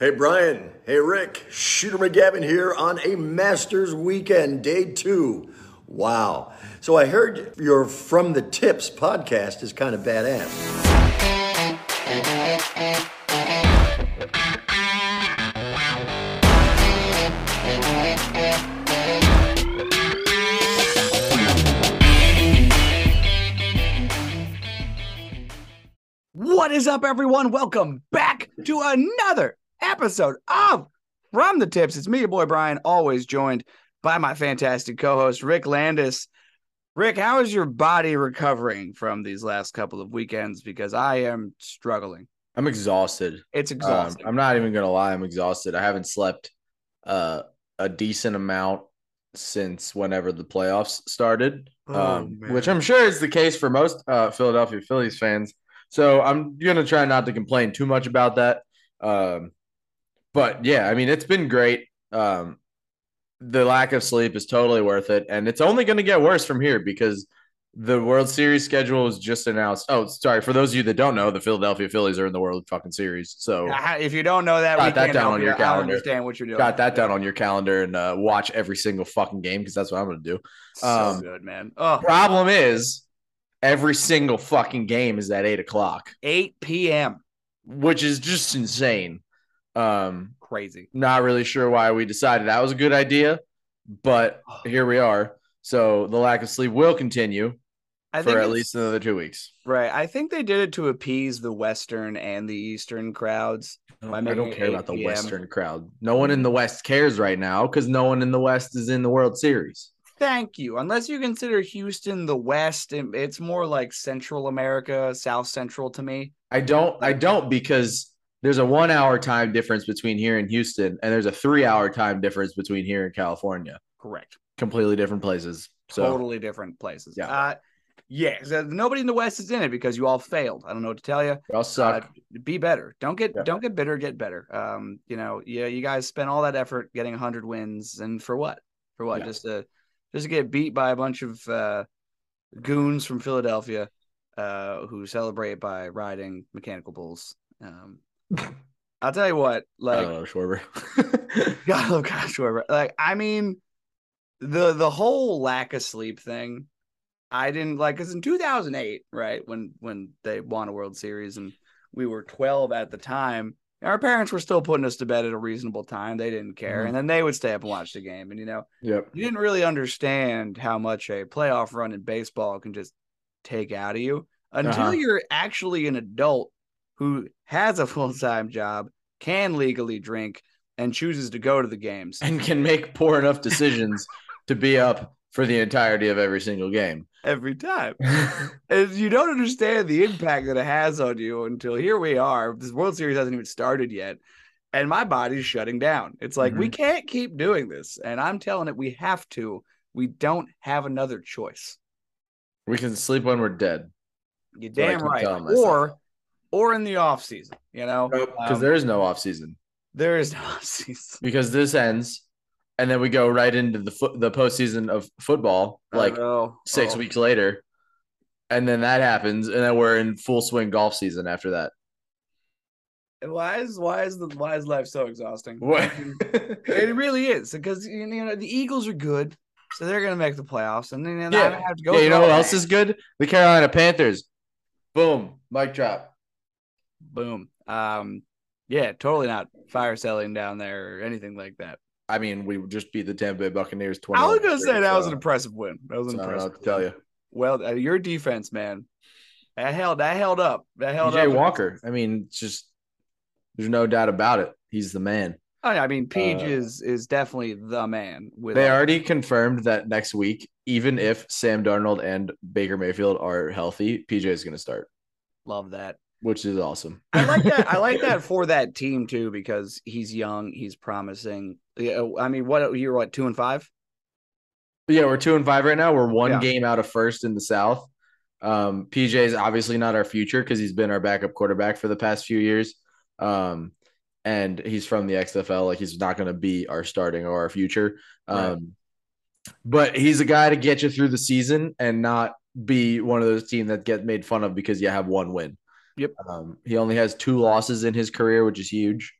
Hey Brian, hey Rick, Shooter McGavin here on a Masters weekend, day two. Wow. So I heard your From the Tips podcast is kind of badass. What is up, everyone? Welcome back to another episode of From the Tips. It's me, your boy Brian, always joined by my fantastic co-host Rick Landis. Rick, how is your body recovering from these last couple of weekends? Because I am struggling. I'm exhausted. It's Um. I'm not even gonna lie. I'm exhausted. I haven't slept uh, a decent amount since whenever the playoffs started, Oh, um, which I'm sure is the case for most uh, Philadelphia Phillies fans. So I'm gonna try not to complain too much about that. Um, but yeah, I mean it's been great. Um, the lack of sleep is totally worth it, and it's only going to get worse from here because the World Series schedule was just announced. Oh, sorry for those of you that don't know, the Philadelphia Phillies are in the World fucking Series. So if you don't know that, Got we that down on you. your I calendar. understand what you're doing. got that down on your calendar and uh, watch every single fucking game because that's what I'm going to do. So Um, good, man. Oh, Problem is, every single fucking game is at eight o'clock, 8 p.m. which is just insane. Um, Crazy. not really sure why we decided that was a good idea, but here we are. So the lack of sleep will continue I for at least another two weeks. right. I think they did it to appease the Western and the Eastern crowds. I don't care about the Western crowd. No one in the West cares right now because no one in the West is in the World Series. Thank you. Unless you consider Houston the West, it's more like Central America, South Central to me. I don't. I don't because there's a one hour time difference between here and Houston, and there's a three hour time difference between here and California. Correct. Completely different places. So totally different places. Yeah. Uh, yeah. so nobody in the West is in it because you all failed. I don't know what to tell you. they all suck. Uh, be better. Don't get Yeah. don't get bitter. Get better. Um, you know, yeah, you guys spent all that effort getting hundred wins, and for what? For what? Yeah. Just to just to get beat by a bunch of uh, goons from Philadelphia, uh, who celebrate by riding mechanical bulls. Um, I'll tell you what, I like know, Schwarber. God love Kyle Schwarber. Like, I mean, the the whole lack of sleep thing, I didn't like because in 2008, right when when they won a World Series and we were 12 at the time, our parents were still putting us to bed at a reasonable time. They didn't care, Mhm. and then they would stay up and watch the game. And you know, yep. you didn't really understand how much a playoff run in baseball can just take out of you until Uh-huh. you're actually an adult who has a full time job, can legally drink, and chooses to go to the games. And can make poor enough decisions to be up for the entirety of every single game. every time. And you don't understand the impact that it has on you until here we are. This World Series hasn't even started yet. And my body's shutting down. It's like, we mm-hmm. can't keep doing this. And I'm telling it, we have to. We don't have another choice. we can sleep when we're dead. You're damn right. Or or in the off season, you know? Because Um, there is no off season. there is no off season. Because this ends, and then we go right into the foot the postseason of football, like six oh. weeks later, and then that happens, and then we're in full swing golf season after that. And why is why is the why is life so exhausting? What? It really is because you know the Eagles are good, so they're gonna make the playoffs, and then Yeah. I have to go. yeah, you know what else is good? The Carolina Panthers. Boom, mic drop. Boom. Um, yeah, totally not fire selling down there or anything like that. I mean, we just beat the Tampa Bay Buccaneers twenty. I was gonna say that was an impressive win. That was an I impressive. tell you. Well, uh, your defense, man, that held that held up. That held up. PJ up. Walker. I mean, it's just there's no doubt about it. He's the man. Oh, I mean, Peach Uh, is is definitely the man. With They already confirmed that next week, even if Sam Darnold and Baker Mayfield are healthy, PJ is going to start, love that. Which is awesome. I like that. I like that for that team too because he's young, he's promising. Yeah, I mean, what you're what two and five? Yeah, we're two and five right now. We're one Yeah. game out of first in the South. Um, PJ is obviously not our future because he's been our backup quarterback for the past few years. Um, and he's from the XFL. Like he's not going to be our starting or our future. Um, but he's a guy to get you through the season and not be one of those teams that get made fun of because you have one win. Yep. Um, he only has two losses in his career, which is huge.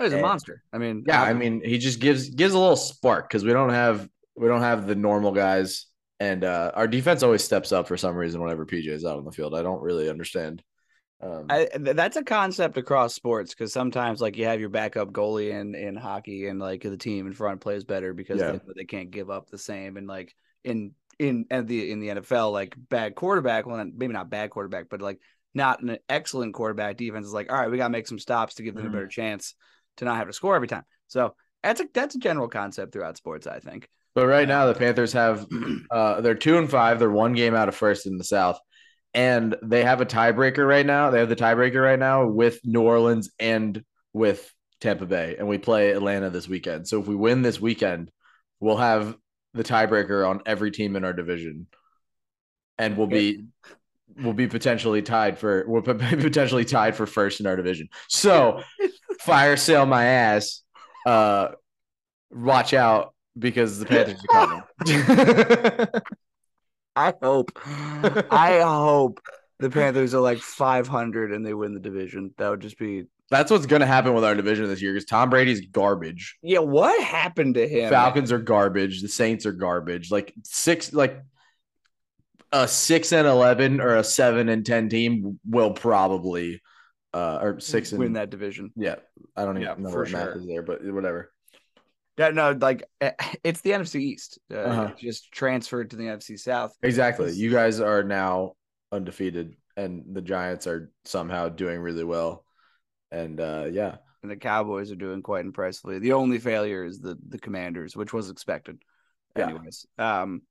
he's a monster. I mean, Yeah, I mean, he just gives gives a little spark because we don't have we don't have the normal guys, and uh, our defense always steps up for some reason whenever PJ is out on the field. I don't really understand. Um, I, that's a concept across sports because sometimes like you have your backup goalie in in hockey and like the team in front plays better because Yeah. they, they can't give up the same and like in in at the in the NFL like bad quarterback well maybe not bad quarterback but like not an excellent quarterback defense is like all right we got to make some stops to give them Mhm. a better chance to not have to score every time so that's a that's a general concept throughout sports I think but right now the Panthers have uh, they're two and five. They're one game out of first in the South, and they have a tiebreaker right now. They have the tiebreaker right now with New Orleans and with Tampa Bay, and we play Atlanta this weekend. So if we win this weekend, we'll have the tiebreaker on every team in our division, and we'll be we'll be potentially tied for we'll be potentially tied for first in our division. So fire sale my ass. Uh, watch out because the Panthers are coming. I hope I hope the Panthers are like 500 and they win the division that would just be That's what's going to happen with our division this year because Tom Brady's garbage. Yeah, what happened to him? Falcons are garbage. The Saints are garbage. Like six, like a six and eleven or a seven and ten team will probably, uh, or six and win that division. Yeah, I don't even Yeah, know for what math is there, but whatever. Yeah, no, like it's the NFC East. Uh, Uh-huh. Just transferred to the NFC South. Exactly. You guys are now undefeated, and the Giants are somehow doing really well. And uh, yeah, And the Cowboys are doing quite impressively. The only failure is the the Commanders, which was expected. Yeah. Anyways, um,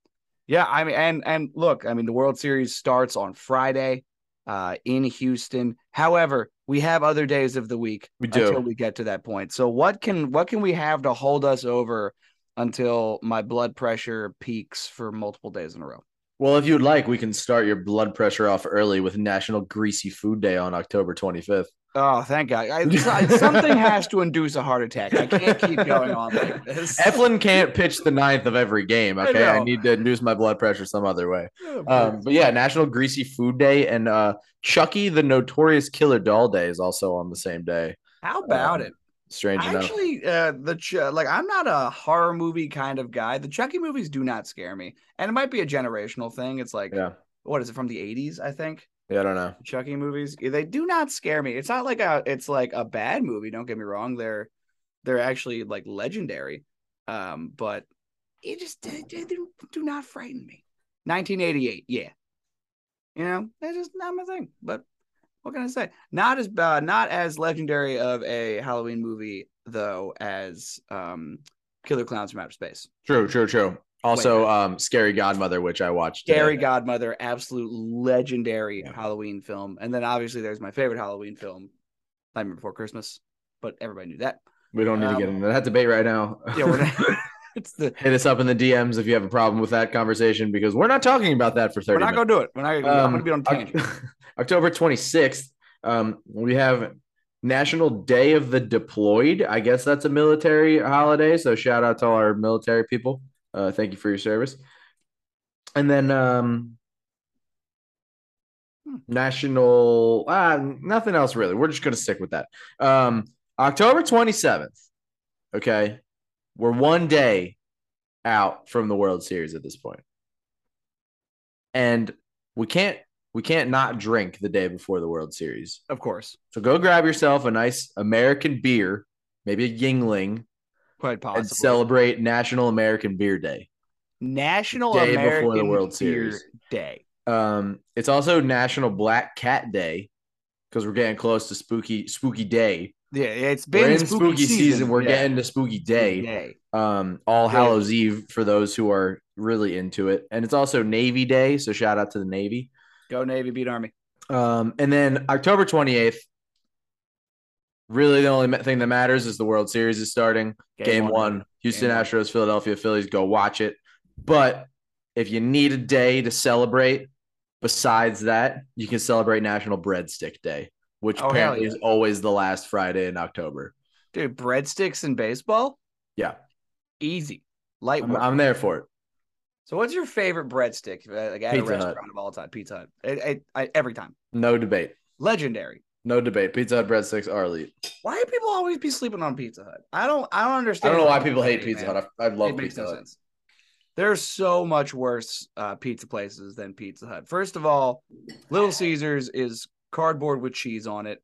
yeah, I mean, and and look, I mean, the World Series starts on Friday, uh, in Houston. However, we have other days of the week We do. until we get to that point. So what can what can we have to hold us over until my blood pressure peaks for multiple days in a row? Well, if you'd like, we can start your blood pressure off early with National Greasy Food Day on October 25th. Oh, thank God! I, something has to induce a heart attack. I can't keep going on like this. Eflin can't pitch the ninth of every game. I Okay, I, know. need to induce my blood pressure some other way. Um, but yeah, National Greasy Food Day and uh, Chucky the Notorious Killer Doll Day is also on the same day. How about um, it? Strange enough. Actually, uh, the Ch- like I'm not a horror movie kind of guy. The Chucky movies do not scare me, and it might be a generational thing. It's like, Yeah, what is it from the '80s? I think yeah, I don't know. Chucky movies they do not scare me. It's not like a it's like a bad movie. Don't get me wrong. They're they're actually like legendary, um, but it just they, they do, do not frighten me. 1988, yeah, you know that's just not my thing. But what can I say? Not as uh, not as legendary of a Halloween movie though as um, Killer Klowns from Outer Space. True, true, true. Also, um, Scary Godmother, which I watched. today. Scary Godmother, absolute legendary Yeah. Halloween film. And then obviously there's my favorite Halloween film, Nightmare Before Christmas. But everybody knew that. We don't need to get Um, into that debate right now. Yeah, we're not, it's the Hit us up in the DMs if you have a problem with that conversation because we're not talking about that for 30 we're not minutes. gonna do it. We're not. I'm Um, gonna be on tangent. October 26th, um, we have National Day of the Deployed. I guess that's a military holiday. So shout out to all our military people. Uh, thank you for your service. And then um, Hmm. National, ah, nothing else really. We're just going to stick with that. Um, October 27th. Okay. We're one day out from the World Series at this point. And we can't we can't not drink the day before the World Series. Of course, So go grab yourself a nice American beer, maybe a Yuengling, quite possibly. and celebrate National American Beer Day. National Day before the World Beer Series. Day. Um, it's also National Black Cat Day because we're getting close to spooky spooky day. Yeah, it's We're been in spooky, season. We're Yeah. getting to spooky day. Day. Um, All Day. Hallows Eve for those who are really into it, and it's also Navy Day. So shout out to the Navy. Go Navy, beat Army. Um, and then October 28th, really the only thing that matters is the World Series is starting. Game, one, Houston Game one. Astros, Philadelphia Phillies, go watch it. But if you need a day to celebrate, besides that, you can celebrate National Breadstick Day, which Oh, apparently yeah. is always the last Friday in October. Dude, breadsticks and baseball, Yeah, easy, light I'm. I'm there for it. So, what's your favorite breadstick? uh, Like at Pizza a Hut. restaurant of all time, Pizza Hut. I, I, I, every time, No debate. legendary. No debate. Pizza Hut breadsticks are elite. Why do people always be sleeping on Pizza Hut? I don't. I don't understand. I don't know why people hate hate, Pizza man. Hut. I, I love Pizza no Hut. sense. There's so much worse uh, pizza places than Pizza Hut. First of all, Little Caesars is cardboard with cheese on it.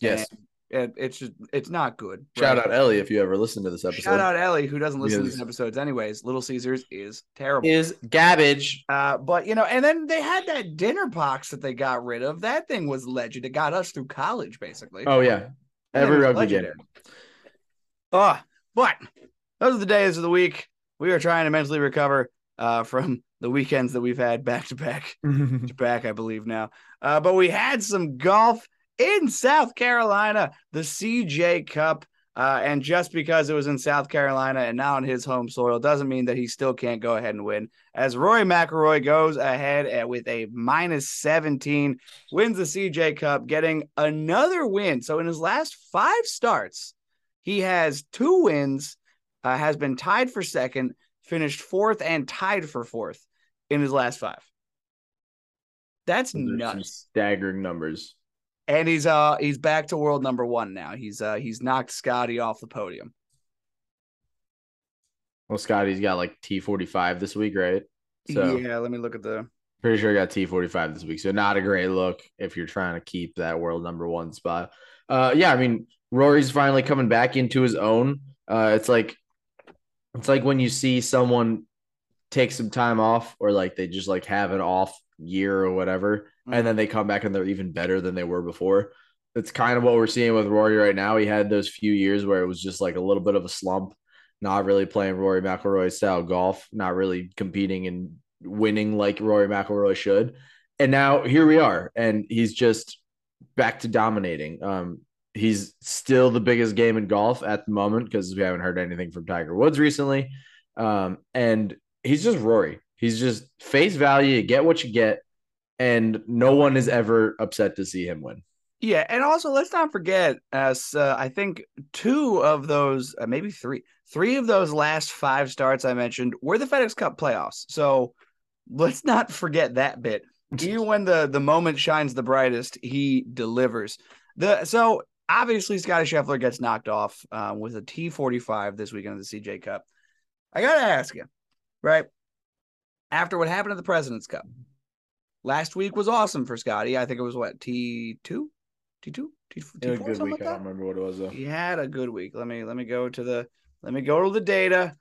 Yes. and it's just it's not good. Shout right? out Ellie if you ever listen to this episode. Shout out Ellie who doesn't listen to these episodes anyways. Little Caesars is terrible. Is garbage. Uh, but you know, and then they had that dinner box that they got rid of. That thing was legend. It got us through college, basically. Oh yeah. That Every rugby game. Oh, but those are the days of the week. We are trying to mentally recover uh, from the weekends that we've had back to back to back, I believe now. Uh, but we had some golf in South Carolina, the CJ Cup. Uh, and just because it was in South Carolina and not on his home soil doesn't mean that he still can't go ahead and win. As Rory McIlroy goes ahead at- with a minus 17, wins the CJ Cup, getting another win. So in his last five starts, he has two wins, uh, has been tied for second, finished fourth, and tied for fourth in his last five. That's Those nuts. Staggering numbers. And he's uh he's back to world number one now. He's uh he's knocked Scotty off the podium. Well, Scotty's got like T forty five this week, right? So yeah, let me look at the pretty sure he got T forty five this week. So not a great look if you're trying to keep that world number one spot. Uh yeah, I mean Rory's finally coming back into his own. Uh it's like it's like when you see someone take some time off or like they just like have an off year or whatever and then they come back and they're even better than they were before. That's kind of what we're seeing with Rory right now. He had those few years where it was just like a little bit of a slump, not really playing Rory McIlroy style golf, not really competing and winning like Rory McIlroy should. And now here we are, and he's just back to dominating. Um, he's still the biggest game in golf at the moment because we haven't heard anything from Tiger Woods recently. Um, and he's just Rory. He's just face value. You get what you get and no one is ever upset to see him win. Yeah, and also let's not forget, as uh, I think two of those, uh, maybe three, three of those last five starts I mentioned were the FedEx Cup playoffs. So let's not forget that bit. Even when the the moment shines the brightest, he delivers. The so obviously Scotty Scheffler gets knocked off uh, with a T forty five this weekend of the CJ Cup. I gotta ask you, right after what happened at the President's Cup, last week was awesome for Scotty. I think it was what T two, T two, T He had a four, good week. like I that. don't remember what it was though. He had a good week. Let me let me go to the let me go to the data.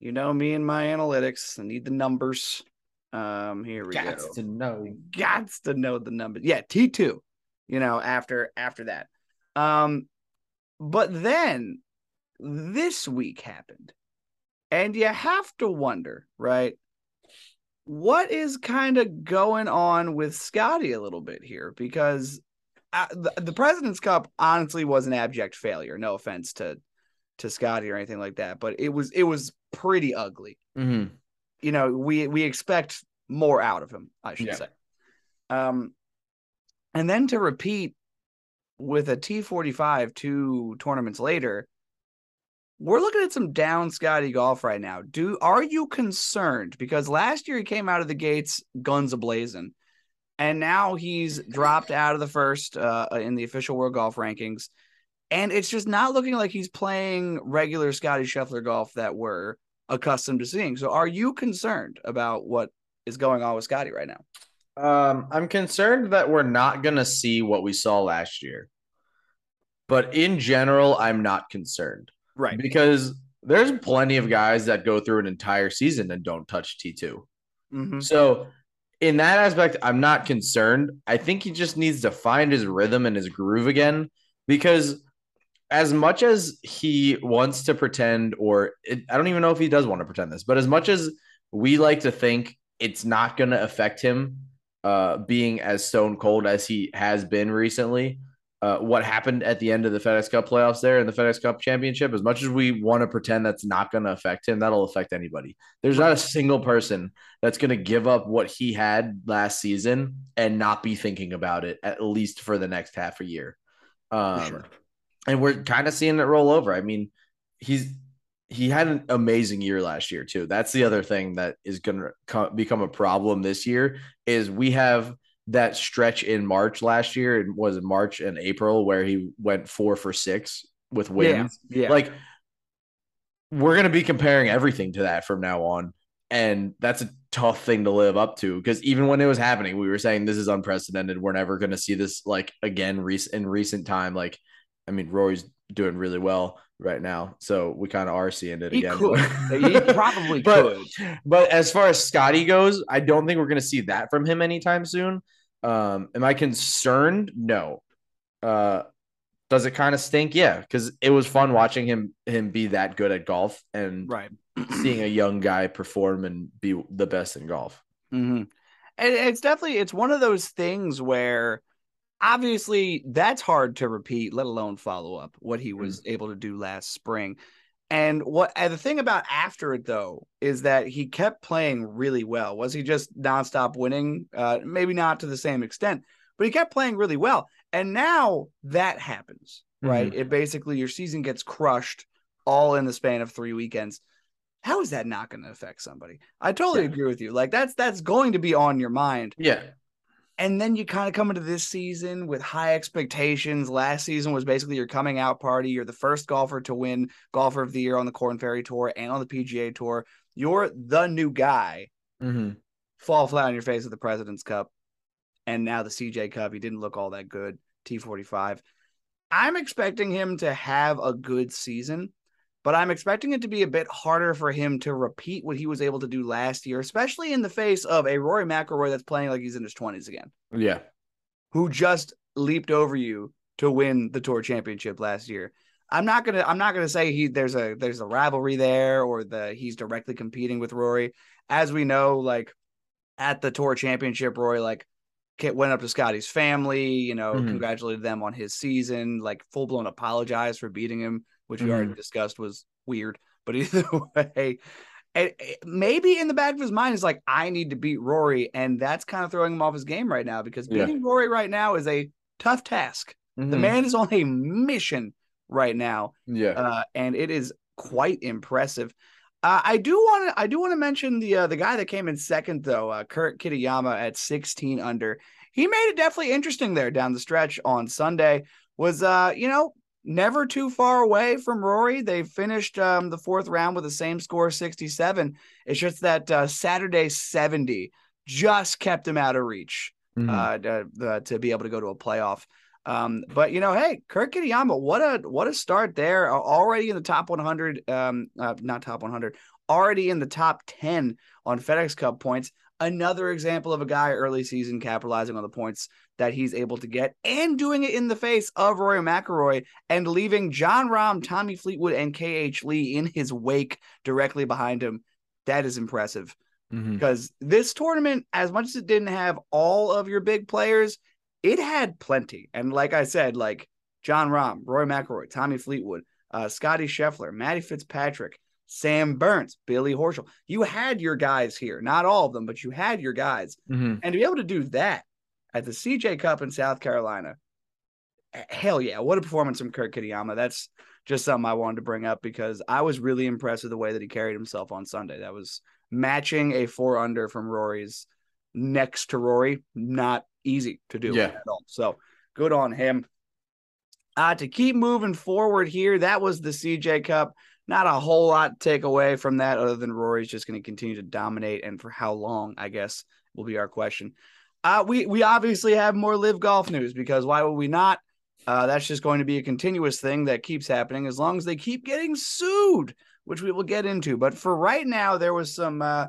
You know me and my analytics. I need the numbers. Um, here we go. Got to know. Gots to know the numbers. Yeah, T two. You know after after that. Um, but then this week happened, and you have to wonder, right? What is kind of going on with Scotty a little bit here? Because uh, the, the President's Cup honestly was an abject failure. No offense to to Scotty or anything like that, but it was it was pretty ugly. Mm-hmm. You know, we we expect more out of him, I should Yeah. say. Um, and then to repeat with a T forty five two tournaments later, we're looking at some down Scotty golf right now. Do are you concerned because last year he came out of the gates guns ablazing, and now he's dropped out of the first uh, in the official world golf rankings, and it's just not looking like he's playing regular Scotty Scheffler golf that we're accustomed to seeing. So, are you concerned about what is going on with Scotty right now? Um, I'm concerned that we're not gonna see what we saw last year. But in general, I'm not concerned Right. because there's plenty of guys that go through an entire season and don't touch T2. Mm-hmm. So in that aspect, I'm not concerned. I think he just needs to find his rhythm and his groove again because as much as he wants to pretend, or it, I don't even know if he does want to pretend this, but as much as we like to think it's not going to affect him uh, being as stone cold as he has been recently, uh, what happened at the end of the FedEx Cup playoffs there and the FedEx Cup championship, as much as we want to pretend that's not going to affect him, that'll affect anybody. There's not a single person that's going to give up what he had last season and not be thinking about it at least for the next half a year. Um, sure. And we're kind of seeing it roll over. I mean, he's he had an amazing year last year too. That's the other thing that is going to co- become a problem this year is we have that stretch in March last year. It was in March and April where he went four for six with wins. Yeah. Like we're gonna be comparing everything to that from now on. And that's a tough thing to live up to because even when it was happening, we were saying this is unprecedented. We're never gonna see this like again in recent time. Like, I mean, Rory's doing really well right now, so we kind of are seeing it he again. Could. he probably but, could. But as far as Scotty goes, I don't think we're gonna see that from him anytime soon. Um, am I concerned? No. Uh, does it kind of stink? Yeah, because it was fun watching him him be that good at golf and right. seeing a young guy perform and be the best in golf. Mm-hmm. And it's definitely it's one of those things where obviously that's hard to repeat, let alone follow up what he was mm-hmm. able to do last spring. And what and the thing about after it though is that he kept playing really well. Was he just nonstop winning? Uh, maybe not to the same extent, but he kept playing really well. And now that happens, right? Mm-hmm. It basically your season gets crushed all in the span of three weekends. How is that not going to affect somebody? I totally yeah. agree with you. Like that's that's going to be on your mind. Yeah. And then you kind of come into this season with high expectations. Last season was basically your coming out party. You're the first golfer to win golfer of the year on the Corn Ferry Tour and on the PGA Tour. You're the new guy. Mm-hmm. Fall flat on your face at the President's Cup. And now the CJ Cup. He didn't look all that good. T45. I'm expecting him to have a good season but I'm expecting it to be a bit harder for him to repeat what he was able to do last year, especially in the face of a Rory McIlroy that's playing like he's in his 20s again. Yeah. Who just leaped over you to win the tour championship last year. I'm not gonna I'm not gonna say he there's a there's a rivalry there or the he's directly competing with Rory. As we know, like at the tour championship, Rory like went up to Scotty's family, you know, mm-hmm. congratulated them on his season, like full blown apologized for beating him which we mm. already discussed was weird. But either way, maybe in the back of his mind is like, I need to beat Rory, and that's kind of throwing him off his game right now because beating yeah. Rory right now is a tough task. Mm-hmm. The man is on a mission right now. Yeah, uh, and it is quite impressive. Uh, I do want to I do want to mention the uh, the guy that came in second though, uh, Kurt Kitayama at 16 under. He made it definitely interesting there down the stretch on Sunday. Was uh you know never too far away from Rory. They finished um, the fourth round with the same score, 67. It's just that uh, Saturday 70 just kept him out of reach mm-hmm. uh, to, to, be able to go to a playoff. Um, but you know, hey, Kurt Kitayama, what a what a start there! Already in the top 100, um, uh, not top 100, already in the top 10 on FedEx Cup points. Another example of a guy early season capitalizing on the points that he's able to get and doing it in the face of Rory McIlroy and leaving Jon Rahm, Tommy Fleetwood, and KH Lee in his wake directly behind him. That is impressive mm-hmm. because this tournament, as much as it didn't have all of your big players, it had plenty. And like I said, like Jon Rahm, Rory McIlroy, Tommy Fleetwood, uh, Scotty Scheffler, Matty Fitzpatrick, Sam Burns, Billy Horschel. You had your guys here, not all of them, but you had your guys. Mm-hmm. And to be able to do that at the CJ Cup in South Carolina. Hell yeah, what a performance from Kurt Kitayama. That's just something I wanted to bring up because I was really impressed with the way that he carried himself on Sunday. That was matching a four under from Rory's next to Rory, not easy to do yeah. at all. So good on him. Uh, to keep moving forward here, that was the CJ Cup. Not a whole lot to take away from that, other than Rory's just going to continue to dominate. And for how long, I guess, will be our question. Uh, we we obviously have more LIV golf news because why would we not? Uh, that's just going to be a continuous thing that keeps happening as long as they keep getting sued, which we will get into. But for right now, there was some uh,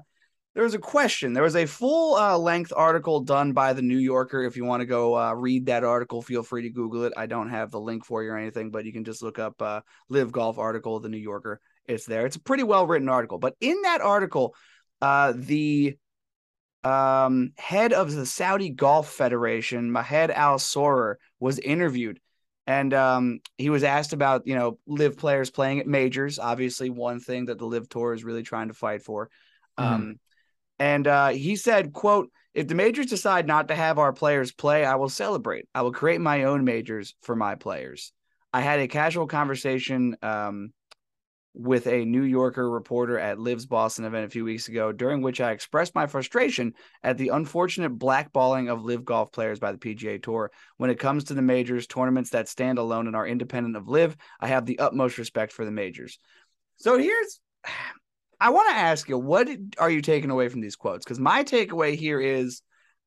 there was a question. There was a full uh, length article done by the New Yorker. If you want to go uh, read that article, feel free to Google it. I don't have the link for you or anything, but you can just look up uh, LIV golf article, the New Yorker. It's there. It's a pretty well written article. But in that article, uh, the um, head of the Saudi Golf Federation, Majed Al Sorour, was interviewed. And um, he was asked about, you know, LIV players playing at majors. Obviously, one thing that the LIV Tour is really trying to fight for. Mm-hmm. Um, and uh, he said, "quote If the majors decide not to have our players play, I will celebrate. I will create my own majors for my players." I had a casual conversation um, with a New Yorker reporter at LIV's Boston event a few weeks ago, during which I expressed my frustration at the unfortunate blackballing of LIV golf players by the PGA Tour. When it comes to the majors, tournaments that stand alone and are independent of LIV, I have the utmost respect for the majors. So here's, I want to ask you, what are you taking away from these quotes? Because my takeaway here is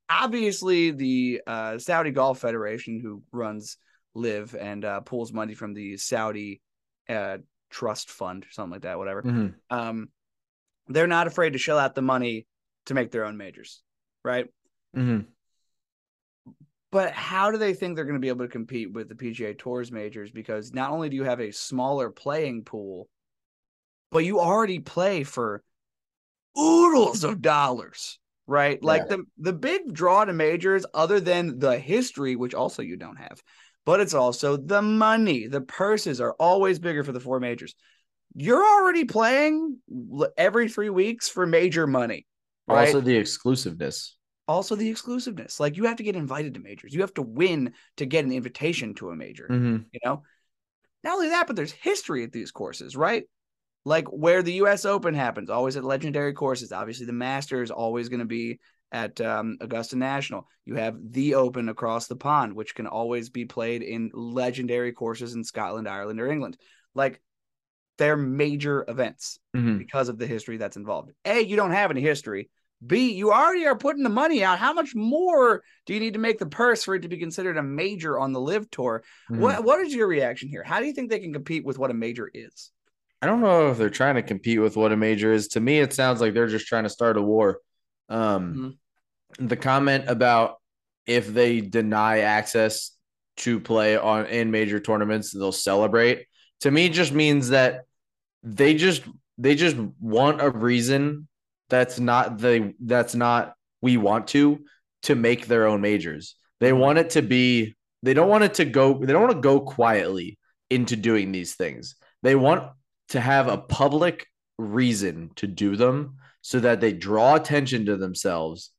obviously the uh, Saudi Golf Federation, who runs LIV and uh, pulls money from the Saudi uh, trust fund or something like that, whatever. Mhm. Um, they're not afraid to shell out the money to make their own majors, right? Mhm. But how do they think they're going to be able to compete with the PGA Tours majors? Because not only do you have a smaller playing pool, but you already play for oodles of dollars, right? Like Yeah. the the big draw to majors, other than the history, which also you don't have, but it's also the money. The purses are always bigger for the four majors. You're already playing every three weeks for major money, right? Also, the exclusiveness. also the exclusiveness. Like you have to get invited to majors. You have to win to get an invitation to a major. Mhm. You know, not only that, but there's history at these courses, right? Like where the U.S. Open happens, always at legendary courses. Obviously, the Masters is always going to be at um, Augusta National. You have the Open across the pond, which can always be played in legendary courses in Scotland, Ireland, or England. Like they're major events Mhm. because of the history that's involved. A, you don't have any history. B, you already are putting the money out. How much more do you need to make the purse for it to be considered a major on the LIV tour? Mhm. What what is your reaction here? How do you think they can compete with what a major is? I don't know if they're trying to compete with what a major is. To me, it sounds like they're just trying to start a war. Um, The comment about if they deny access to play on in major tournaments, they'll celebrate. To me, just means that they just they just want a reason that's not the that's not we want to to make their own majors. They want it to be. They don't want it to go. They don't want to go quietly into doing these things. They want to have a public reason to do them so that they draw attention to themselves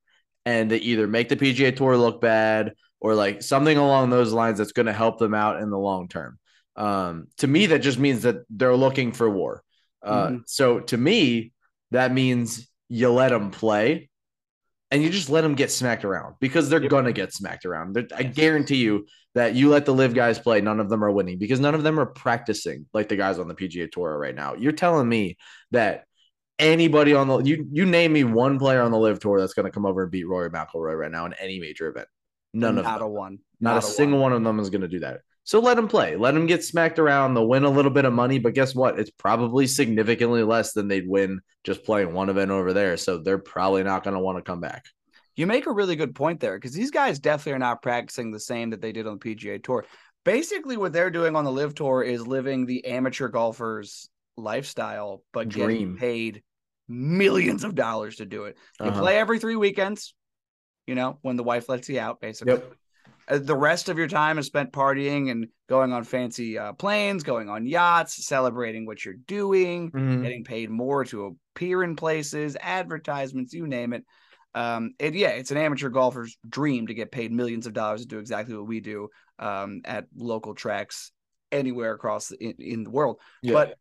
and they either make the PGA Tour look bad or like something along those lines that's going to help them out in the long term. Um, to me, that just means that they're looking for war. Uh, Mhm. So to me, that means you let them play and you just let them get smacked around because they're Yep. going to get smacked around. They're- I guarantee you that you let the LIV guys play, none of them are winning because none of them are practicing like the guys on the PGA Tour right now. You're telling me that anybody on the you you name me one player on the LIV tour that's going to come over and beat Rory McIlroy right now in any major event. None of not them. a one. Not, a, single one. of them is going to do that. So let them play. Let them get smacked around. They'll win a little bit of money, but guess what? It's probably significantly less than they'd win just playing one event over there. So they're probably not going to want to come back. You make a really good point there because these guys definitely are not practicing the same that they did on the PGA Tour. Basically, what they're doing on the LIV Tour is living the amateur golfer's lifestyle, but Dream. getting paid millions of dollars to do it. You Uh-huh. play every three weekends, you know, when the wife lets you out, basically. Yep. Uh, The rest of your time is spent partying and going on fancy uh, planes, going on yachts, celebrating what you're doing, Mhm. getting paid more to appear in places, advertisements, you name it. Um, and yeah, it's an amateur golfer's dream to get paid millions of dollars to do exactly what we do um, at local tracks anywhere across the, in, in the world. Yeah. But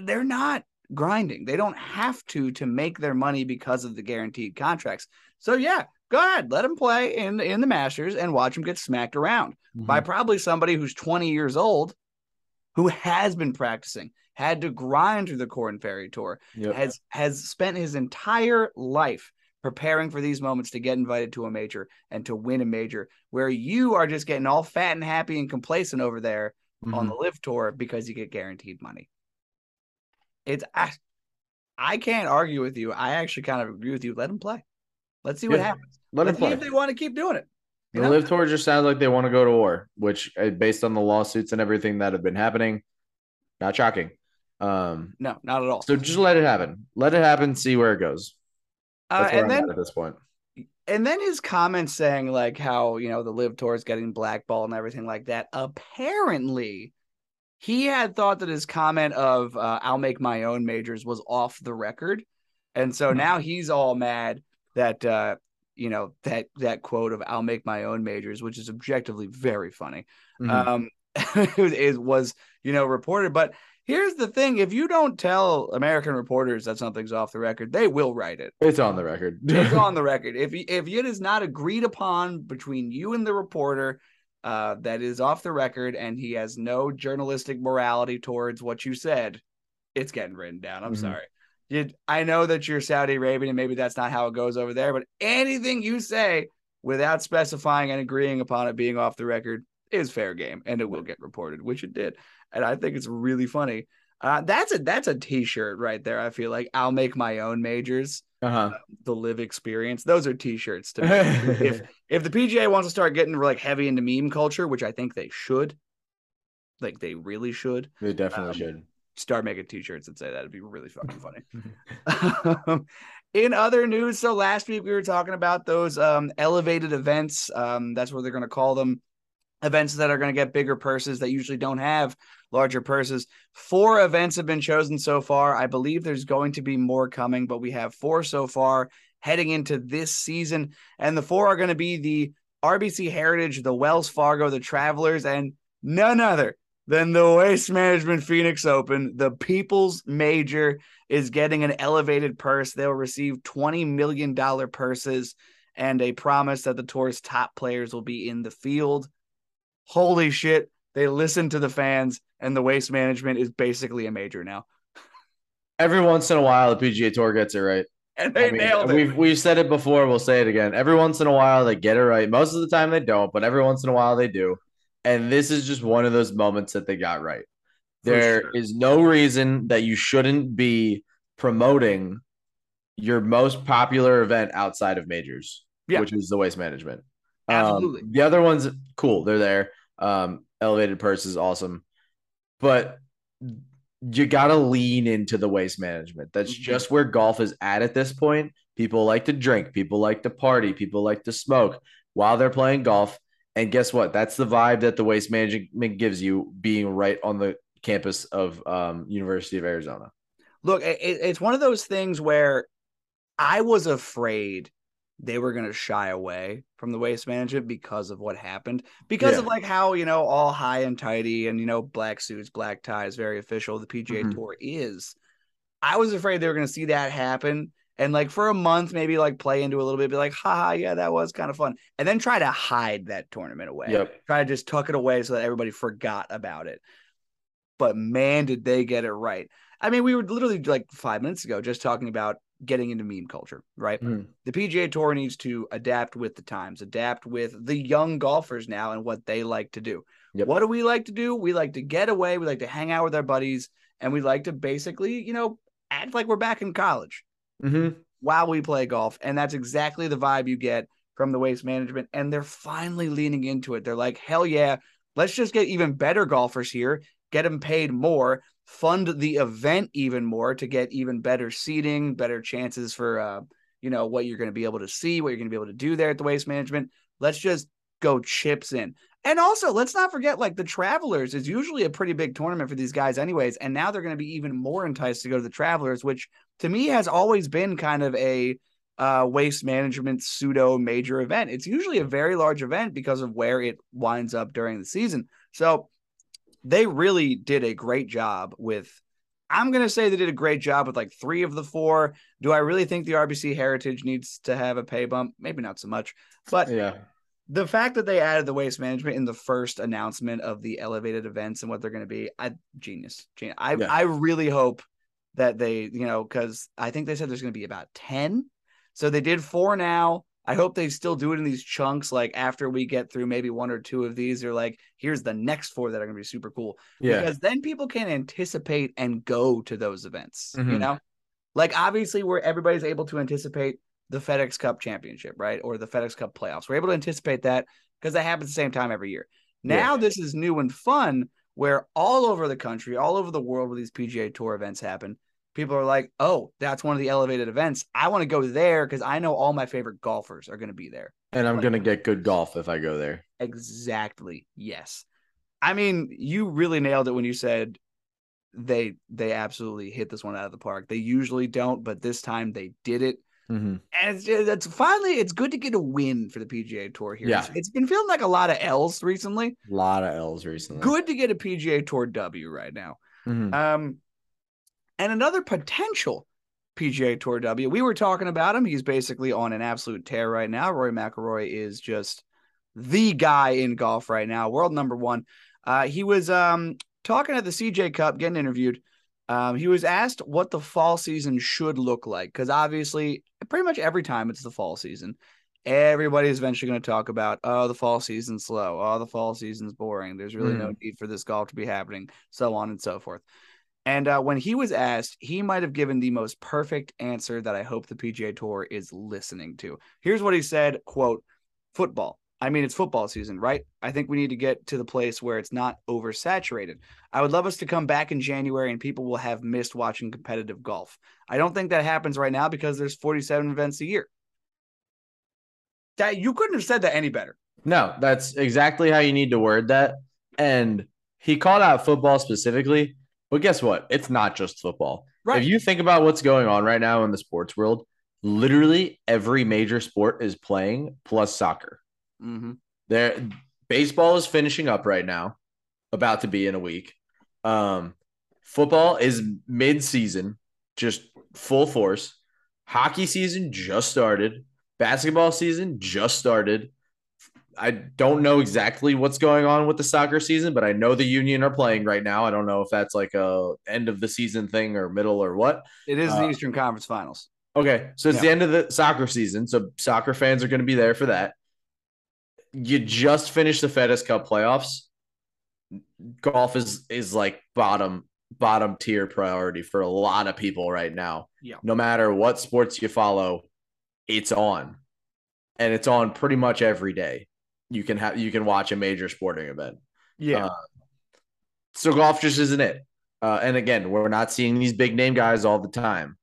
they're not grinding. They don't have to to make their money because of the guaranteed contracts. So yeah, go ahead, let them play in in the Masters and watch them get smacked around by Mhm. probably somebody who's 20 years old who has been practicing, had to grind through the Corn Ferry Tour, Yep. has has spent his entire life preparing for these moments to get invited to a major and to win a major where you are just getting all fat and happy and complacent over there on Mhm. the LIV tour because you get guaranteed money. It's I, I can't argue with you. I actually kind of agree with you. Let them play. Let's see what Yeah, happens. Let Let's them play. if they want to keep doing it. You The know? LIV tour just sounds like they want to go to war, which, uh, based on the lawsuits and everything that have been happening, not shocking. Um, No, not at all. so just let it happen. Let it happen. See where it goes. Uh, where and I'm then at at this point. and then his comments saying like how you know the LIV tour is getting blackballed and everything like that apparently he had thought that his comment of uh, i'll make my own majors was off the record and so Hmm. now he's all mad that uh you know that that quote of i'll make my own majors which is objectively very funny Mhm. um it was you know reported but Here's the thing: if you don't tell American reporters that something's off the record, they will write it. It's on the record. It's on the record. If if it is not agreed upon between you and the reporter, uh, that is off the record, and he has no journalistic morality towards what you said, it's getting written down. I'm Mhm. sorry. Did I know that you're Saudi Arabian and maybe that's not how it goes over there, but anything you say without specifying and agreeing upon it being off the record is fair game, and it will get reported, which it did. And I think it's really funny. Uh, that's a that's a t-shirt right there. I feel like I'll make my own majors uh-huh. the LIV experience. Those are t-shirts to me. if if the PGA wants to start getting like heavy into meme culture, which I think they should, like they really should, they definitely Um, should. Start making t-shirts and say that. It'd be really fucking funny. Um, in other news, so last week we were talking about those um, elevated events. Um, that's what they're going to call them. Events that are going to get bigger purses that usually don't have larger purses. Four events have been chosen so far. I believe there's going to be more coming, but we have four so far heading into this season. And the four are going to be the RBC Heritage, the Wells Fargo, the Travelers, and none other than the Waste Management Phoenix Open. The People's Major is getting an elevated purse. They'll receive $20 million purses and a promise that the tour's top players will be in the field. Holy shit. They listen to the fans, and the Waste Management is basically a major now. Every once in a while, the PGA Tour gets it right. And they I mean, nailed it. We've we've said it before. We'll say it again. Every once in a while, they get it right. Most of the time, they don't, but every once in a while, they do. And this is just one of those moments that they got right. There is sure. no reason that you shouldn't be promoting your most popular event outside of majors, Yeah. which is the waste management. Um, Absolutely. the other ones, cool. They're there. Um, elevated purse is awesome, but you got to lean into the waste management. That's Mhm. just where golf is at at this point. People like to drink, people like to party, people like to smoke while they're playing golf. And guess what? That's the vibe that the waste management gives you being right on the campus of um, University of Arizona. Look, it, it's one of those things where I was afraid they were going to shy away from the waste management because of what happened, because of like how, you know, all high and tidy and, you know, black suits, black ties, very official the PGA Mhm. Tour is. I was afraid they were going to see that happen and like for a month, maybe like play into a little bit, be like, haha, yeah, that was kind of fun. And then try to hide that tournament away Yep. try to just tuck it away so that everybody forgot about it. But man, did they get it right. I mean, we were literally like five minutes ago just talking about getting into meme culture, right? Mhm. The PGA Tour needs to adapt with the times, adapt with the young golfers now and what they like to do. Yep. What do we like to do? We like to get away, we like to hang out with our buddies, and we like to basically, you know, act like we're back in college Mhm. while we play golf. And that's exactly the vibe you get from the waste management. And they're finally leaning into it. They're like, hell yeah, let's just get even better golfers here, get them paid more, fund the event even more to get even better seating, better chances for, uh, you know, what you're going to be able to see, what you're going to be able to do there at the waste management. Let's just go chips in. And also, let's not forget, like the Travelers is usually a pretty big tournament for these guys, anyways. And now they're going to be even more enticed to go to the Travelers, which to me has always been kind of a uh, waste management pseudo major event. It's usually a very large event because of where it winds up during the season. So they really did a great job with. I'm going to say they did a great job with like three of the four. Do I really think the RBC Heritage needs to have a pay bump? Maybe not so much. But Yeah. the fact that they added the waste management in the first announcement of the elevated events and what they're going to be, I genius. genius. I Yeah. I really hope that they, you know, because I think they said there's going to be about ten. So they did four now. I hope they still do it in these chunks. Like after we get through maybe one or two of these, they're like, here's the next four that are going to be super cool. Yeah. Because then people can anticipate and go to those events. You Mhm. know, like obviously where everybody's able to anticipate the FedEx Cup championship, right? Or the FedEx Cup playoffs. We're able to anticipate that because that happens at the same time every year. Now Yeah. this is new and fun where all over the country, all over the world where these PGA Tour events happen, people are like, "Oh, that's one of the elevated events. I want to go there because I know all my favorite golfers are going to be there." And I'm Like- gonna get good golf if I go there. Exactly. Yes. I mean, you really nailed it when you said they they absolutely hit this one out of the park. They usually don't, but this time they did it. Mhm. And it's just, it's finally it's good to get a win for the PGA Tour here. Yeah. It's- it's been feeling like a lot of L's recently. A lot of L's recently. Good to get a PGA Tour W right now. Mhm. Um, and another potential PGA Tour W. We were talking about him. He's basically on an absolute tear right now. Rory McIlroy is just the guy in golf right now, world number one. Uh, he was um talking at the CJ Cup, getting interviewed. Um, he was asked what the fall season should look like because obviously, pretty much every time it's the fall season, everybody's eventually going to talk about, oh, the fall season's slow. Oh, the fall season's boring. There's really no need for this golf to be happening, so on and so forth. And uh, when he was asked, he might have given the most perfect answer that I hope the PGA Tour is listening to. Here's what he said: "Quote, football. I mean, it's football season, right? I think we need to get to the place where it's not oversaturated. I would love us to come back in January and people will have missed watching competitive golf. I don't think that happens right now because there's 47 events a year. That you couldn't have said that any better. No, that's exactly how you need to word that. And he called out football specifically, but guess what? It's not just football. Right. If you think about what's going on right now in the sports world, literally every major sport is playing plus soccer. Mm-hmm. There baseball is finishing up right now, about to be in a week. Um, football is mid-season, just full force. Hockey season just started. Basketball season just started. I don't know exactly what's going on with the soccer season, but I know the Union are playing right now. I don't know if that's like a end of the season thing or middle or what. It is the Uh, Eastern Conference Finals. Okay, so it's Yeah. the end of the soccer season, so soccer fans are going to be there for that. You just finished the FedEx Cup playoffs. Golf is is like bottom bottom tier priority for a lot of people right now. Yeah. No matter what sports you follow, it's on, and it's on pretty much every day. You can have you can watch a major sporting event. Yeah. Uh, so golf just isn't it. Uh, and again, we're not seeing these big name guys all the time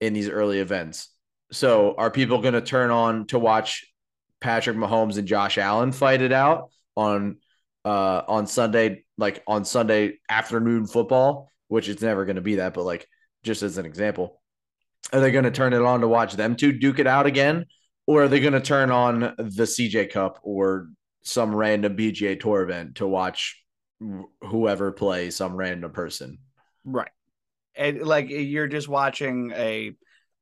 in these early events. So are people going to turn on to watch Patrick Mahomes and Josh Allen fight it out on uh, on Sunday, like on Sunday afternoon football, which it's never going to be that, but like just as an example, are they going to turn it on to watch them two duke it out again, or are they going to turn on the CJ Cup or some random PGA Tour event to watch whoever play some random person? Right. And like you're just watching a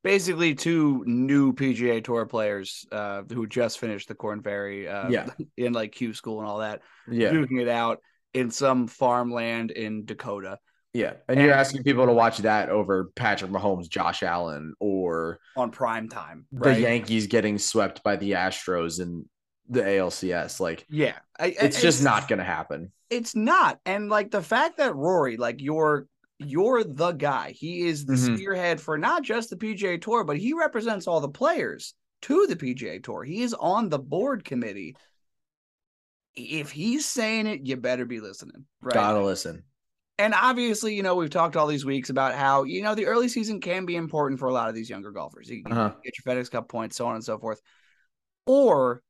basically two new PGA Tour players uh, who just finished the Korn Ferry uh, Yeah. in like Q school and all that, Yeah, duking it out in some farmland in Dakota yeah, and you're asking people to watch that over Patrick Mahomes, Josh Allen, or on prime time. the Yankees getting swept by the Astros in the ALCS. Like yeah. I- I- it's just not going to happen. It's not. And like the fact that Rory, like you're you're the guy. He is the Mhm. spearhead for not just the PGA Tour, but he represents all the players to the PGA Tour. He is on the board committee. If he's saying it, you better be listening. Right. Gotta listen. And obviously, you know, we've talked all these weeks about how, you know, the early season can be important for a lot of these younger golfers. You, you Uh-huh. get your FedEx Cup points, so on and so forth. Or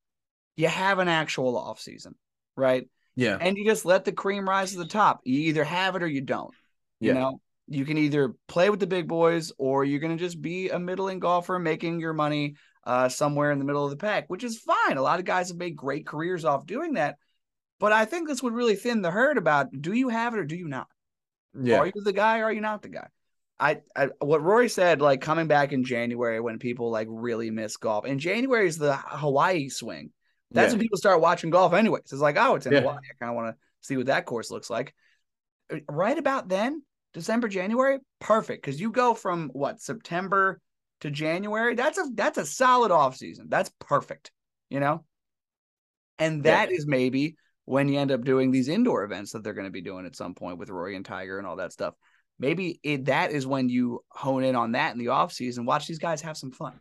you have an actual off season, right? Yeah, and you just let the cream rise to the top. You either have it or you don't. You Yeah. know, you can either play with the big boys or you're going to just be a middling golfer making your money uh, somewhere in the middle of the pack, which is fine. A lot of guys have made great careers off doing that. But I think this would really thin the herd about do you have it or do you not? yeah, Are you the guy or are you not the guy? I, I what Rory said, like coming back in January when people like really miss golf. And January is the Hawaii swing. That's yeah. when people start watching golf anyways. It's like, oh, it's in Yeah. Hawaii. I kind of want to see what that course looks like. Uh, Right about then, December, January, perfect. Because you go from what September to January. That's a that's a solid off season. That's perfect. You know? And Yeah. that is maybe when you end up doing these indoor events that they're going to be doing at some point with Rory and Tiger and all that stuff. Maybe it, that is when you hone in on that in the off season. Watch these guys have some fun.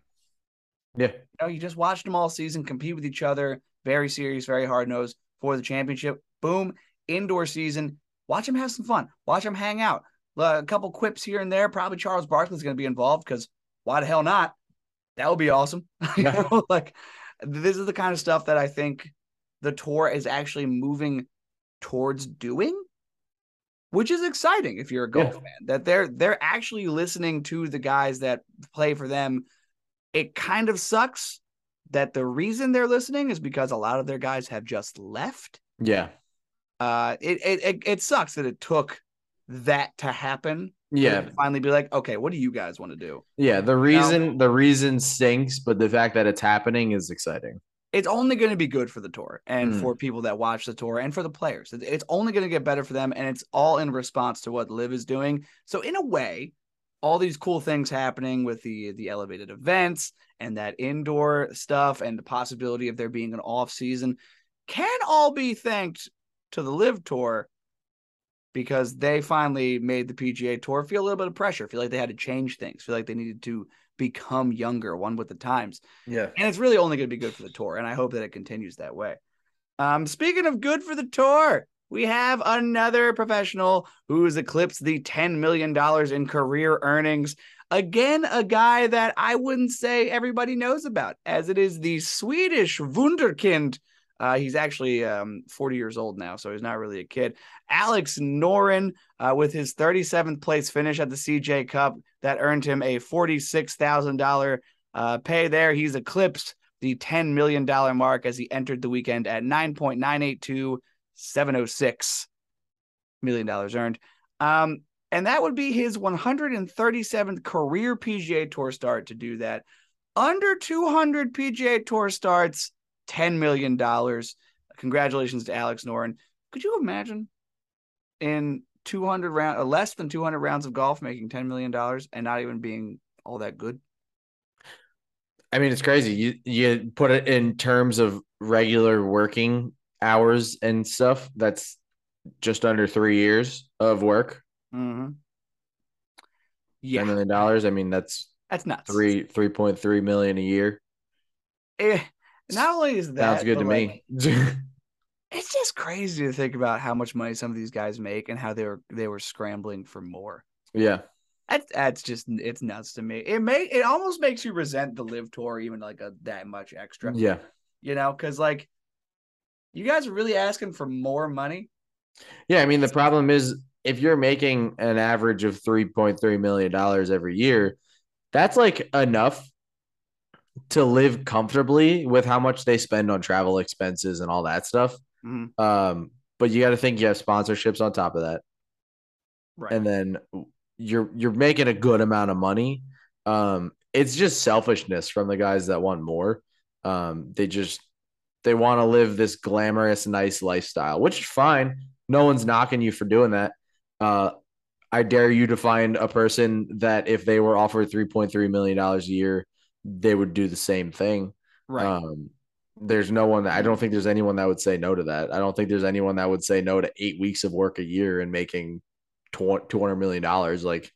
yeah, You know, you just watched them all season compete with each other, very serious, very hard nosed for the championship. Boom, indoor season. Watch them have some fun. Watch them hang out. A couple quips here and there. Probably Charles Barkley's going to be involved because why the hell not? That would be awesome. You know, like this is the kind of stuff that I think the tour is actually moving towards doing, which is exciting if you're a golf Yeah. fan. That they're they're actually listening to the guys that play for them. It kind of sucks that the reason they're listening is because a lot of their guys have just left. yeah, Uh, it it it, it sucks that it took that to happen. Yeah, finally be like, okay, what do you guys want to do? yeah. The reason the reason stinks, but the fact that it's happening is exciting. It's only going to be good for the tour and Mm. for people that watch the tour and for the players. It's only going to get better for them, and it's all in response to what LIV is doing. So in a way, all these cool things happening with the the elevated events and that indoor stuff and the possibility of there being an off season can all be thanked to the LIV Tour because they finally made the PGA Tour feel a little bit of pressure, feel like they had to change things, feel like they needed to become younger, one with the times. Yeah. And it's really only going to be good for the tour, and I hope that it continues that way. Um, speaking of good for the tour, we have another professional who's eclipsed the $10 million in career earnings. Again, a guy that I wouldn't say everybody knows about, as it is the Swedish Wunderkind. Uh, he's actually um, 40 years old now, so he's not really a kid. Alex Noren, uh, with his 37th place finish at the CJ Cup, that earned him a $46,000 uh, pay there. He's eclipsed the $10 million mark as he entered the weekend at 9.982 706 million dollars earned. Um, and that would be his 137th career PGA Tour start to do that. Under 200 PGA Tour starts, $10 million. Congratulations to Alex Noren. Could you imagine in 200 round, uh, less than 200 rounds of golf making $10 million and not even being all that good? I mean, it's crazy. You you put it in terms of regular working hours and stuff. That's just under three years of work. Mm-hmm. Ten Yeah, million dollars. I mean, that's that's nuts. three three point three million a year. Eh, not only is that Sounds good to like, me. it's just crazy to think about how much money some of these guys make and how they were they were scrambling for more. yeah. That's that's just it's nuts to me. It may it almost makes you resent the LIV tour even like a that much extra. Yeah. You know, because like you guys are really asking for more money. Yeah. I mean, the problem is if you're making an average of three point three million dollars every year, that's like enough to live comfortably with how much they spend on travel expenses and all that stuff. Mhm. Um, but you got to think you have sponsorships on top of that. Right. and then you're you're making a good amount of money. Um, it's just selfishness from the guys that want more. Um, they just they want to live this glamorous, nice lifestyle, which is fine. No one's knocking you for doing that. Uh, I dare you to find a person that if they were offered three point three million dollars a year, they would do the same thing. right. Um, there's no one that I don't think there's anyone that would say no to that. I don't think there's anyone that would say no to eight weeks of work a year and making tw- $200 million. Like,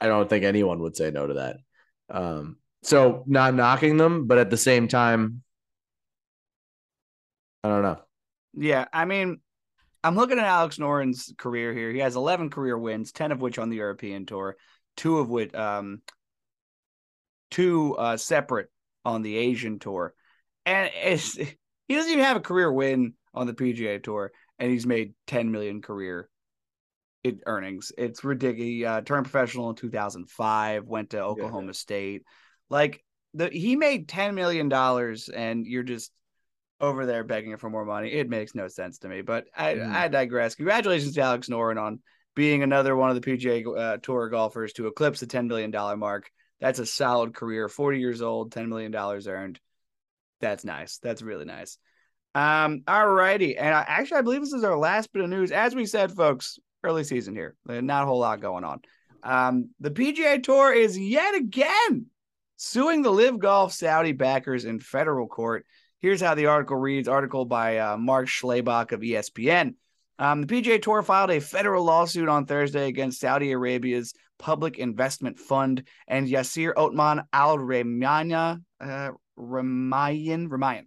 I don't think anyone would say no to that. Um, so not knocking them, but at the same time, I don't know. Yeah, I mean, I'm looking at Alex Noren's career here. He has 11 career wins, 10 of which on the European tour, two of which, um, two uh, separate on the Asian tour, and it's he doesn't even have a career win on the PGA tour, and he's made 10 million career it, earnings. It's ridiculous. He uh, turned professional in 2005, went to Oklahoma State, like the he made 10 million dollars, and you're just over there begging for more money. It makes no sense to me, but I, Mhm. I digress. Congratulations to Alex Noren on being another one of the PGA uh, Tour golfers to eclipse the $10 million mark. That's a solid career. 40 years old, $10 million earned. That's nice. That's really nice. Um, all righty. And I, actually, I believe this is our last bit of news. As we said, folks, early season here, Uh, not a whole lot going on. Um, the PGA Tour is yet again suing the LIV Golf Saudi backers in federal court. Here's how the article reads article by uh, Mark Schlabach of ESPN. Um, the PGA Tour filed a federal lawsuit on Thursday against Saudi Arabia's Public Investment Fund and Yasir Otman Al Ramaya, uh, Ramayan, Ramayan.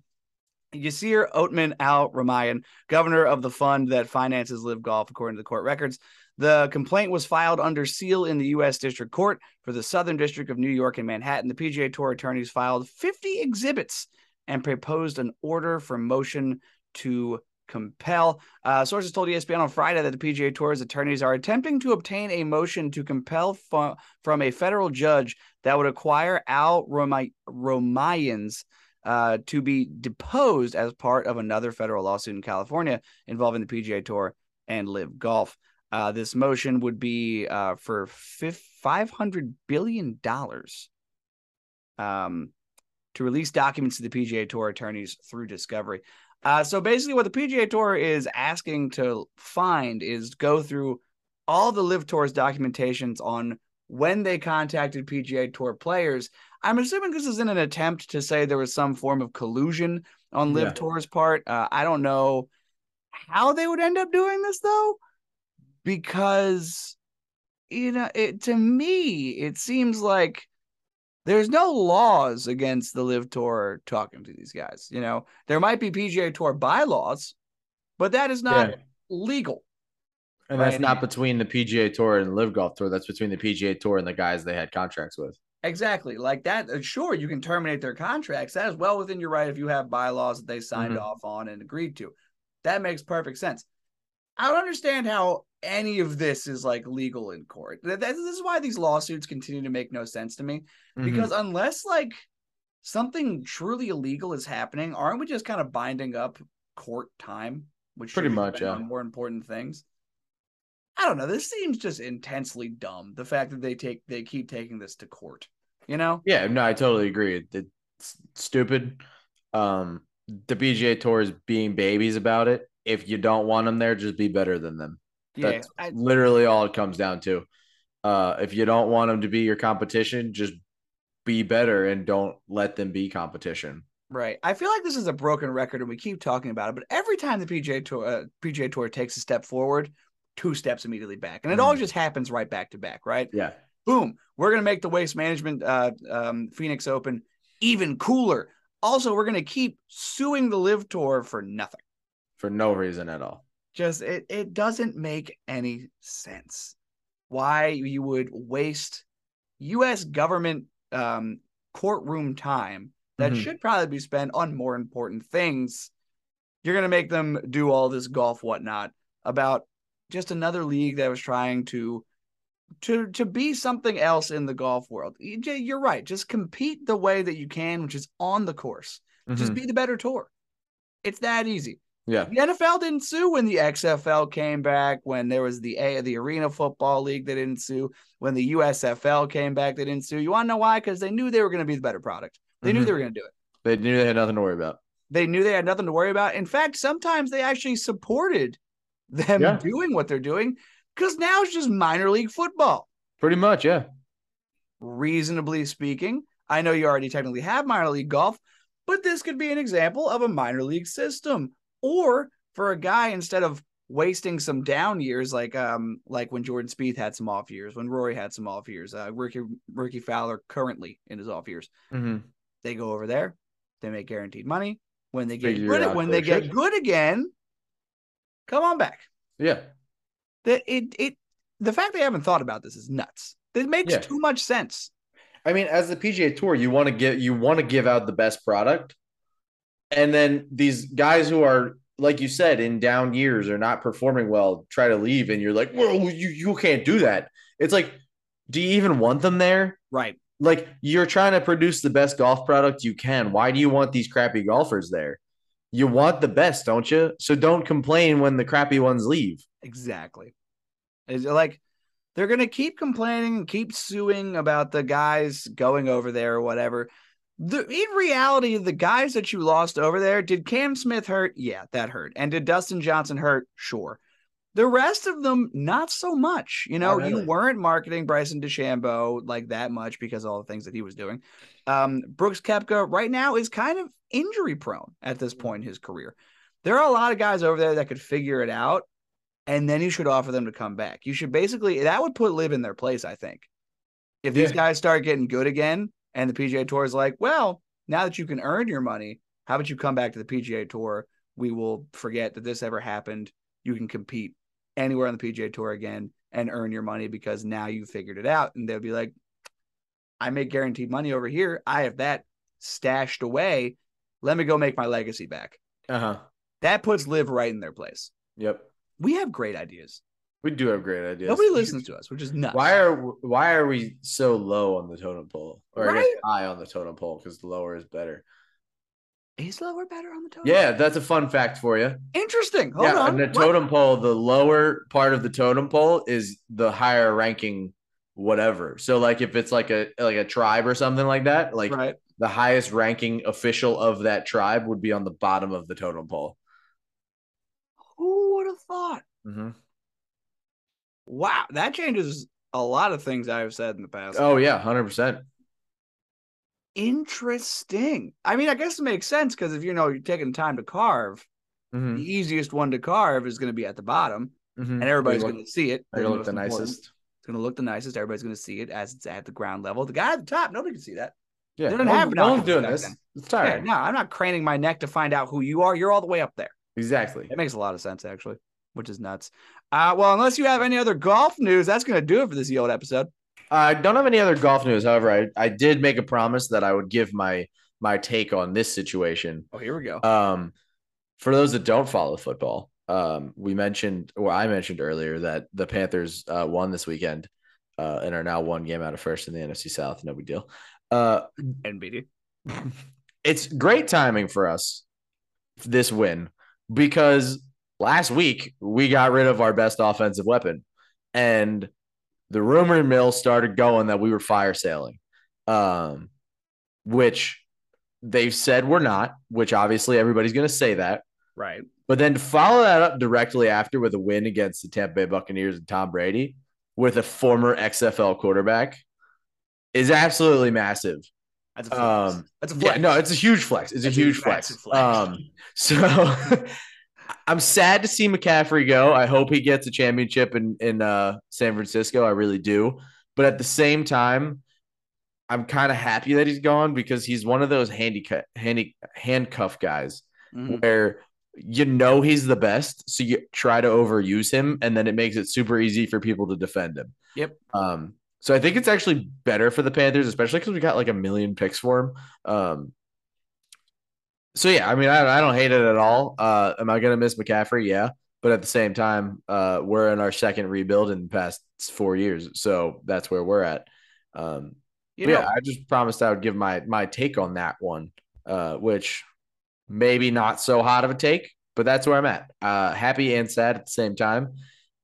Yasir Otman Al Ramayan, governor of the fund that finances LIV Golf, according to the court records. The complaint was filed under seal in the U.S. District Court for the Southern District of New York and Manhattan. The PGA Tour attorneys filed 50 exhibits and proposed an order for motion to compel. Uh, sources told ESPN on Friday that the PGA Tour's attorneys are attempting to obtain a motion to compel fu- from a federal judge that would acquire Al Roma- Romayans uh, to be deposed as part of another federal lawsuit in California involving the PGA Tour and LIV Golf. Uh, this motion would be uh, for five hundred billion dollars, um, to release documents to the PGA Tour attorneys through discovery. Uh, so basically, what the PGA Tour is asking to find is go through all the LIV Tour's documentations on when they contacted PGA Tour players. I'm assuming this is in an attempt to say there was some form of collusion on LIV Yeah. Tour's part. Uh, I don't know how they would end up doing this though, because you know, it to me it seems like there's no laws against the LIV Tour talking to these guys. You know, there might be PGA Tour bylaws, but that is not Yeah. legal. And Right. that's not between the PGA Tour and LIV Golf Tour. That's between the PGA Tour and the guys they had contracts with. Exactly. Like that. uh, Sure, you can terminate their contracts. That is well within your right if you have bylaws that they signed Mhm. off on and agreed to. That makes perfect sense. I don't understand how any of this is like legal in court. Th- th- This is why these lawsuits continue to make no sense to me. Mm-hmm. Because unless like something truly illegal is happening, aren't we just kind of binding up court time, which Pretty much, yeah. on more important things? I don't know. This seems just intensely dumb. The fact that they take they keep taking this to court. You know? Yeah, no, I totally agree. It's stupid. Um, the PGA Tour is being babies about it. If you don't want them there, just be better than them. Yeah. That's I, literally all it comes down to. Uh, if you don't want them to be your competition, just be better and don't let them be competition. right. I feel like this is a broken record and we keep talking about it, but every time the PGA Tour uh, PGA Tour takes a step forward, two steps immediately back. And it all Mhm. just happens right back to back, right? Yeah. boom, we're going to make the waste management uh, um, Phoenix Open even cooler. Also, we're going to keep suing the LIV Tour for nothing. For no reason at all. Just it it doesn't make any sense why you would waste U.S. government um, courtroom time that Mhm. should probably be spent on more important things. You're going to make them do all this golf whatnot about just another league that was trying to to to be something else in the golf world. You're right. Just compete the way that you can, which is on the course. Just Mhm. be the better tour. It's that easy. Yeah. The NFL didn't sue when the XFL came back. When there was the A, the Arena Football League, they didn't sue. When the USFL came back, they didn't sue. You want to know why? Because they knew they were going to be the better product. They knew Mhm. they were going to do it. They knew they had nothing to worry about. They knew they had nothing to worry about. In fact, sometimes they actually supported them Yeah. doing what they're doing because now it's just minor league football. Pretty much, yeah. reasonably speaking. I know you already technically have minor league golf, but this could be an example of a minor league system. Or for a guy, instead of wasting some down years, like um like when Jordan Spieth had some off years, when Rory had some off years, uh, Rickie Rickie Fowler currently in his off years, Mhm. they go over there, they make guaranteed money. When they get Figure good, when they get good again, come on back. Yeah. That it it the fact they haven't thought about this is nuts. It makes Yeah. too much sense. I mean, as the PGA Tour, you want to get you want to give out the best product, and then these guys who are, like you said, in down years are not performing well, try to leave, and you're like, well, you you can't do that. It's like, do you even want them there? Right. Like, you're trying to produce the best golf product you can. Why do you want these crappy golfers there? You want the best, don't you? So don't complain when the crappy ones leave. Exactly. Is like they're gonna keep complaining, keep suing about the guys going over there or whatever. The, in reality, the guys that you lost over there, did Cam Smith hurt? Yeah, that hurt. And did Dustin Johnson hurt? Sure. The rest of them, not so much. You know, you weren't marketing Bryson DeChambeau like that much because of all the things that he was doing. Um, Brooks Koepka right now is kind of injury prone at this point in his career. There are a lot of guys over there that could figure it out and then you should offer them to come back. You should basically that would put LIV in their place, I think. If these guys start getting good again, and the PGA Tour is like, well, now that you can earn your money, how about you come back to the PGA Tour? We will forget that this ever happened. You can compete anywhere on the PGA Tour again and earn your money because now you figured it out. And they'll be like, I make guaranteed money over here. I have that stashed away. Let me go make my legacy back. Uh huh. That puts LIV right in their place. Yep. We have great ideas. We do have great ideas. Nobody listens to us, which is nuts. Why are why are we so low on the totem pole, or I guess high on the totem pole? Because the lower is better. Is lower better on the totem? Yeah, that's a fun fact for you. Interesting. Hold yeah, on. on the What? totem pole, the lower part of the totem pole is the higher ranking whatever. So like if it's like a like a tribe or something like that, like right. the highest ranking official of that tribe would be on the bottom of the totem pole. Who would have thought? Mhm. Wow, that changes a lot of things I've said in the past. Oh yeah, hundred percent. Interesting. I mean, I guess it makes sense because if you know you're taking time to carve, Mm-hmm. the easiest one to carve is going to be at the bottom, and everybody's going to see it. The look the important. nicest. It's going to look the nicest. Everybody's going to see it as it's at the ground level. The guy at the top, nobody can see that. Yeah, They don't no, have no one's doing this. then. It's Yeah, tired. no, I'm not craning my neck to find out who you are. You're all the way up there. Exactly. It makes a lot of sense, actually, which is nuts. Uh, well, unless you have any other golf news, that's going to do it for this old episode. I don't have any other golf news. However, I, I did make a promise that I would give my my take on this situation. Oh, here we go. Um, for those that don't follow football, um, we mentioned, or I mentioned earlier that the Panthers uh, won this weekend uh, and are now one game out of first in the NFC South. No big deal. Uh, NBD. it's great timing for us this win because last week we got rid of our best offensive weapon and the rumor mill started going that we were fire sailing um which they've said we're not which obviously everybody's going to say that Right. but then to follow that up directly after with a win against the Tampa Bay Buccaneers and Tom Brady with a former XFL quarterback is absolutely massive That's a flex. um, that's a yeah, no, it's a huge flex. It's That's a a huge flex. flex. Um, so I'm sad to see McCaffrey go. I hope he gets a championship in in uh, San Francisco. I really do. But at the same time, I'm kind of happy that he's gone because he's one of those handicap handy handcuff guys Mhm. where you know he's the best, so you try to overuse him, and then it makes it super easy for people to defend him. Yep. Um, so I think it's actually better for the Panthers, especially because we got like a million picks for him. Um, so yeah, I mean, I, I don't hate it at all. Uh, am I gonna miss McCaffrey? Yeah, but at the same time, uh, we're in our second rebuild in the past four years, so that's where we're at. Um, You know, yeah, I just promised I would give my my take on that one, uh, which maybe not so hot of a take, but that's where I'm at. Uh, happy and sad at the same time,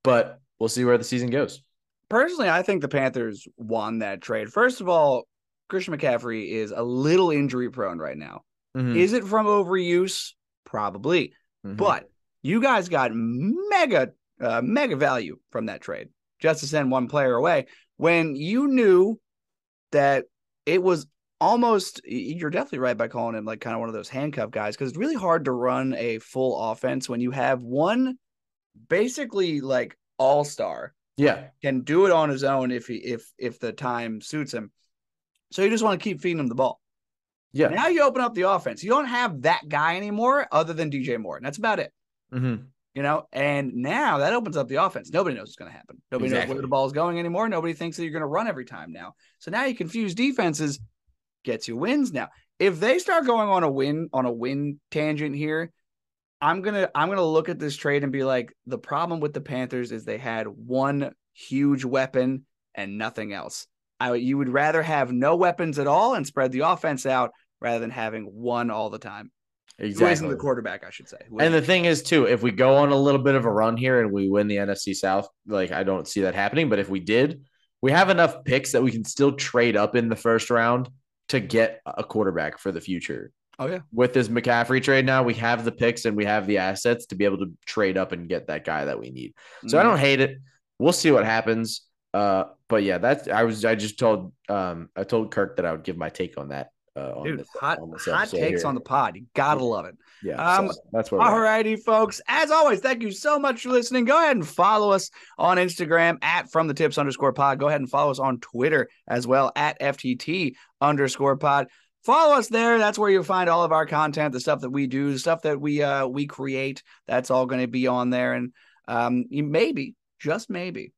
but we'll see where the season goes. personally, I think the Panthers won that trade. First of all, Christian McCaffrey is a little injury prone right now. Mhm. Is it from overuse? Probably. Mhm. But you guys got mega, uh, mega value from that trade just to send one player away when you knew that it was almost. You're definitely right by calling him like kind of one of those handcuff guys because it's really hard to run a full offense when you have one basically like all star yeah, can do it on his own if he if if the time suits him. So you just want to keep feeding him the ball. Yeah, Now you open up the offense. You don't have that guy anymore other than DJ Moore. And that's about it. Mhm. You know, and now that opens up the offense. Nobody knows what's going to happen. Nobody knows where the ball is going anymore. Nobody thinks that you're going to run every time now. So now you confuse defenses, gets you wins now. If they start going on a win on a win tangent here, I'm gonna I'm gonna look at this trade and be like, the problem with the Panthers is they had one huge weapon and nothing else. I you would rather have no weapons at all and spread the offense out rather than having one all the time. Who isn't the quarterback, I should say. Who And the isn't- thing is, too, if we go on a little bit of a run here and we win the NFC South, like I don't see that happening. But if we did, we have enough picks that we can still trade up in the first round to get a quarterback for the future. oh yeah, With this McCaffrey trade now, we have the picks and we have the assets to be able to trade up and get that guy that we need. So Mm. I don't hate it. We'll see what happens. Uh, but yeah, that's I was I just told um I told Kirk that I would give my take on that. Uh, on dude, hot this hot takes here. on the pod. You gotta love it. yeah. um, so that's we're All righty, folks. As always, thank you so much for listening. Go ahead and follow us on Instagram at from the tips underscore pod. Go ahead and follow us on Twitter as well at FTT underscore pod. Follow us there. That's where you'll find all of our content, the stuff that we do, the stuff that we uh we create. That's all going to be on there. And um you maybe, just maybe,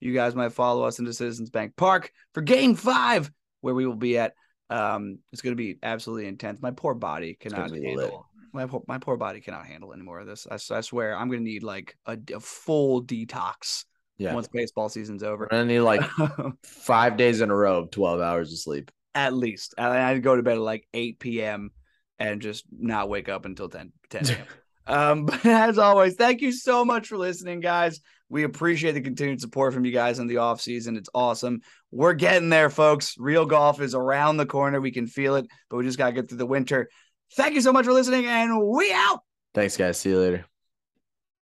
you guys might follow us into Citizens Bank Park for game five, where we will be at. Um, it's going to be absolutely intense. My poor body cannot handle. My poor, my poor body cannot handle any more of this. I swear, I'm going to need like a, a full detox Yeah. once baseball season's over. We're gonna need like five days in a row of 12 hours of sleep. at least. I, I go to bed at like 8 p.m. and just not wake up until 10 10 a.m. um, but as always, thank you so much for listening, guys. We appreciate the continued support from you guys in the off season. It's awesome. We're getting there, folks. Real golf is around the corner. We can feel it, but we just got to get through the winter. Thank you so much for listening, and we out. Thanks, guys. See you later.